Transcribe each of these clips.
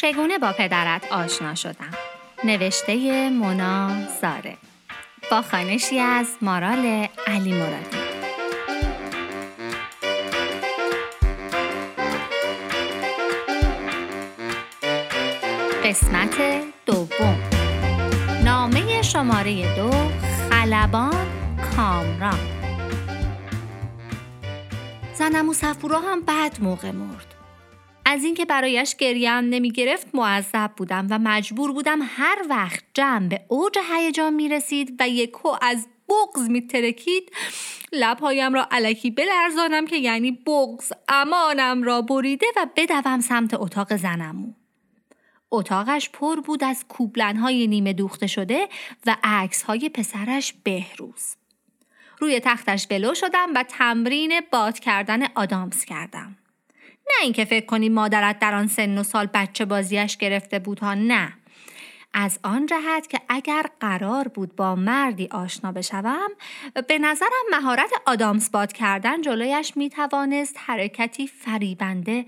چگونه با پدرت آشنا شدم؟ نوشته مونا زاره با خانشی از مارال علی مرادی. قسمت دوم. نامه شماره دو خلبان کامران. زنم و هم بعد موقع مرد. از اینکه برایش گریه هم نمی گرفت معذب بودم و مجبور بودم هر وقت جمع به اوج هیجان می رسید و یکو از بغز می ترکید لبهایم را علکی بلرزانم که یعنی بغز امانم را بریده و بدوم سمت اتاق زنمو. اتاقش پر بود از کوبلنهای نیمه دوخته شده و عکسهای پسرش بهروز. روی تختش ولو شدم و تمرین باد کردن آدامس کردم. نه اینکه فکر کنی مادرت در آن سن و سال بچه بازیش گرفته بود ها نه. از آن جهت که اگر قرار بود با مردی آشنا بشوم به نظرم مهارت آدامس باد کردن جلویش می توانست حرکتی فریبنده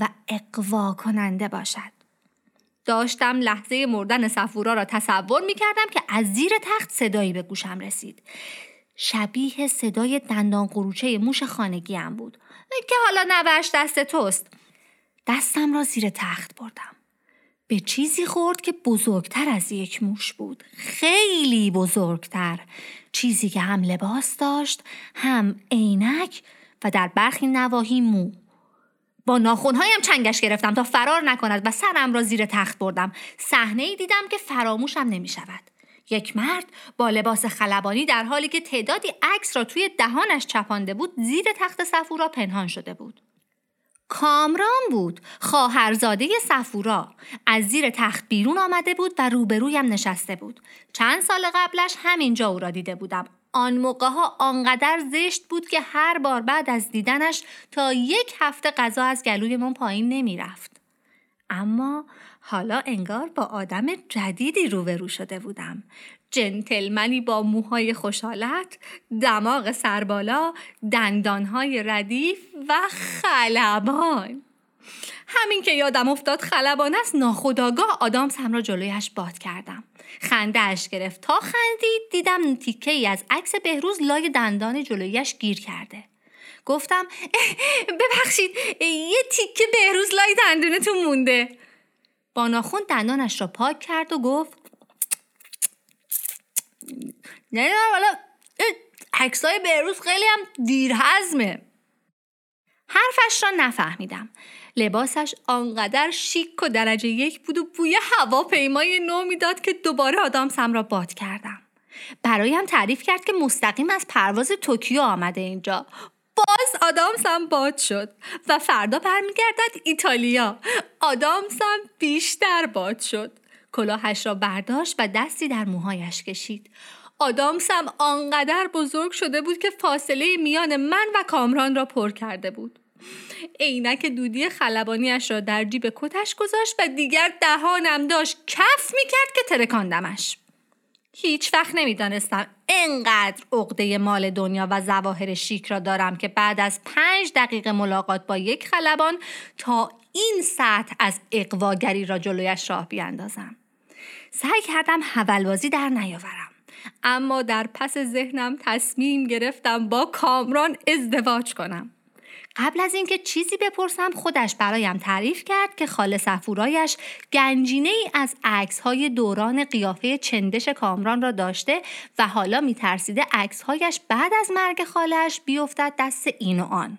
و اقوا کننده باشد. داشتم لحظه مردن صفورا را تصور می کردم که از زیر تخت صدایی به گوشم رسید. شبیه صدای دندان قروچه موش خانگیم بود. که حالا نوش دست توست. دستم را زیر تخت بردم. به چیزی خورد که بزرگتر از یک موش بود. خیلی بزرگتر. چیزی که هم لباس داشت هم عینک و در برخی نواحی مو. با ناخونهایم چنگش گرفتم تا فرار نکند و سرم را زیر تخت بردم. صحنه ای دیدم که فراموشم نمی شود یک مرد با لباس خلبانی در حالی که تعدادی عکس را توی دهانش چپانده بود زیر تخت صفورا پنهان شده بود. کامران بود خواهرزاده صفورا. از زیر تخت بیرون آمده بود و روبرویم نشسته بود. چند سال قبلش همینجا او را دیده بودم. آن موقع ها آنقدر زشت بود که هر بار بعد از دیدنش تا یک هفته غذا از گلوی من پایین نمی رفت. اما حالا انگار با آدم جدیدی روبرو شده بودم. جنتلمنی با موهای خوشحالت دماغ سربالا دندانهای ردیف و خلبان. همین که یادم افتاد خلبان است ناخداگاه آدامسم را جلویش باد کردم. خندهاش گرفت. تا خندید دیدم تیکه ای از عکس بهروز لای دندان جلویش گیر کرده. گفتم ببخشید یه تیکه بهروز لای دندونتون مونده. با ناخون دندانش را پاک کرد و گفت نه حالا عکسای بهروز خیلی هم دیر هزمه حرفش را نفهمیدم. لباسش آنقدر شیک و درجه یک بود و بوی هواپیمای نو می‌داد که دوباره آدامسم را باد کردم. برایم تعریف کرد که مستقیم از پرواز توکیو آمده اینجا. باز آدامسم باد شد و فردا برمیگردد ایتالیا. آدامسم بیشتر باد شد. کلاهش را برداشت و دستی در موهایش کشید. آدامسم آنقدر بزرگ شده بود که فاصله میان من و کامران را پر کرده بود. عینک دودی خلبانیش را در جیب کتش گذاشت و دیگر دهانم داشت کف می‌کرد که ترکاندمش. هیچ وقت نمی‌دانستم انقدر عقده مال دنیا و زواهر شیک را دارم که بعد از پنج دقیقه ملاقات با یک خلبان تا این سطح از اقواگری را جلویش راه بیاندازم. سعی کردم حولبازی در نیاورم. اما در پس ذهنم تصمیم گرفتم با کامران ازدواج کنم. قبل از اینکه چیزی بپرسم خودش برایم تعریف کرد که خاله صفورایش گنجینه ای از عکس های دوران قیافه چندش کامران را داشته و حالا میترسیده عکس هایش بعد از مرگ خالش بیفتد دست این و آن.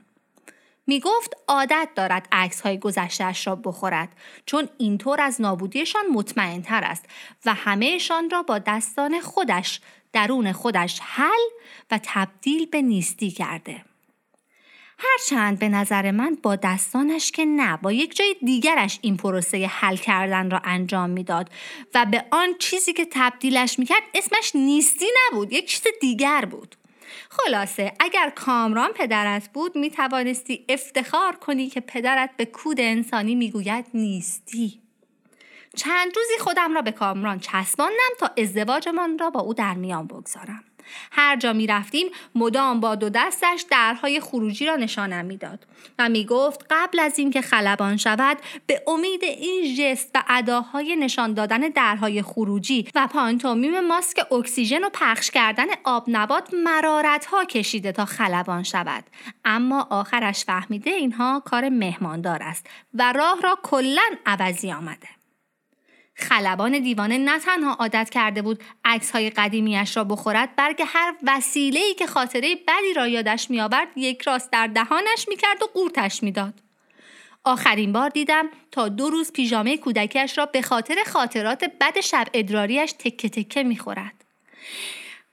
می گفت عادت دارد عکس های گذشتهش را بخورد چون اینطور از نابودیشان مطمئن تر است و همهشان را با دستان خودش درون خودش حل و تبدیل به نیستی کرده. هرچند به نظر من با دستانش که نه با یک جای دیگرش این پروسه حل کردن را انجام می‌داد و به آن چیزی که تبدیلش می‌کرد اسمش نیستی نبود یک چیز دیگر بود. خلاصه اگر کامران پدرت بود می توانستی افتخار کنی که پدرت به کود انسانی می‌گوید نیستی. چند روزی خودم را به کامران چسباندم تا ازدواجمان را با او در میان بگذارم. هر جا می رفتیم مدام با دو دستش درهای خروجی را نشانم می‌داد و می گفت قبل از اینکه خلبان شود به امید این ژست و اداهای نشان دادن درهای خروجی و پانتومیم ماسک اکسیژن و پخش کردن آب نبات مرارت ها کشیده تا خلبان شود. اما آخرش فهمیده اینها کار مهماندار است و راه را کلا عوضی آمده. خلبان دیوانه نه تنها عادت کرده بود عکس های قدیمیش را بخورد بلکه هر وسیله ای که خاطره بدی را یادش میآورد یک راست در دهانش می‌کرد و قورتش می‌داد. آخرین بار دیدم تا دو روز پیژامه کودکیش را به خاطر خاطرات بد شب ادراریش تکه تکه می‌خورد.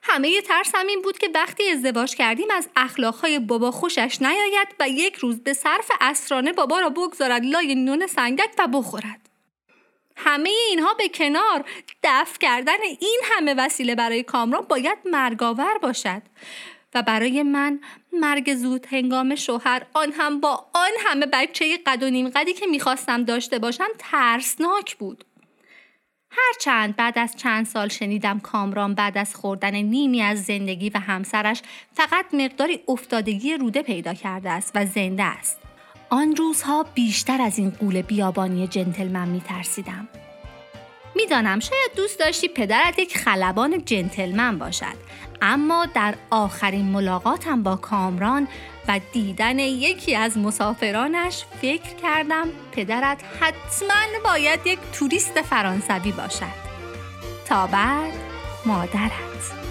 همه ترسم این بود که وقتی ازدواج کردیم از اخلاقهای بابا خوشش نیاید و یک روز به صرف اسرانه بابا را بگذارد لای نون سنگک و بخورد. همه اینها به کنار دفع کردن این همه وسیله برای کامران باید مرگاور باشد. و برای من مرگ زود هنگام شوهر آن هم با آن همه بچه قد و نیم قدی که می‌خواستم داشته باشم ترسناک بود. هرچند بعد از چند سال شنیدم کامران بعد از خوردن نیمی از زندگی و همسرش فقط مقداری افتادگی روده پیدا کرده است و زنده است. آن روزها بیشتر از این قول بیابانی جنتلمن می ترسیدم. می‌دانم شاید دوست داشتی پدرت یک خلبان جنتلمن باشد اما در آخرین ملاقاتم با کامران و دیدن یکی از مسافرانش فکر کردم پدرت حتما باید یک توریست فرانسوی باشد تا بعد مادرت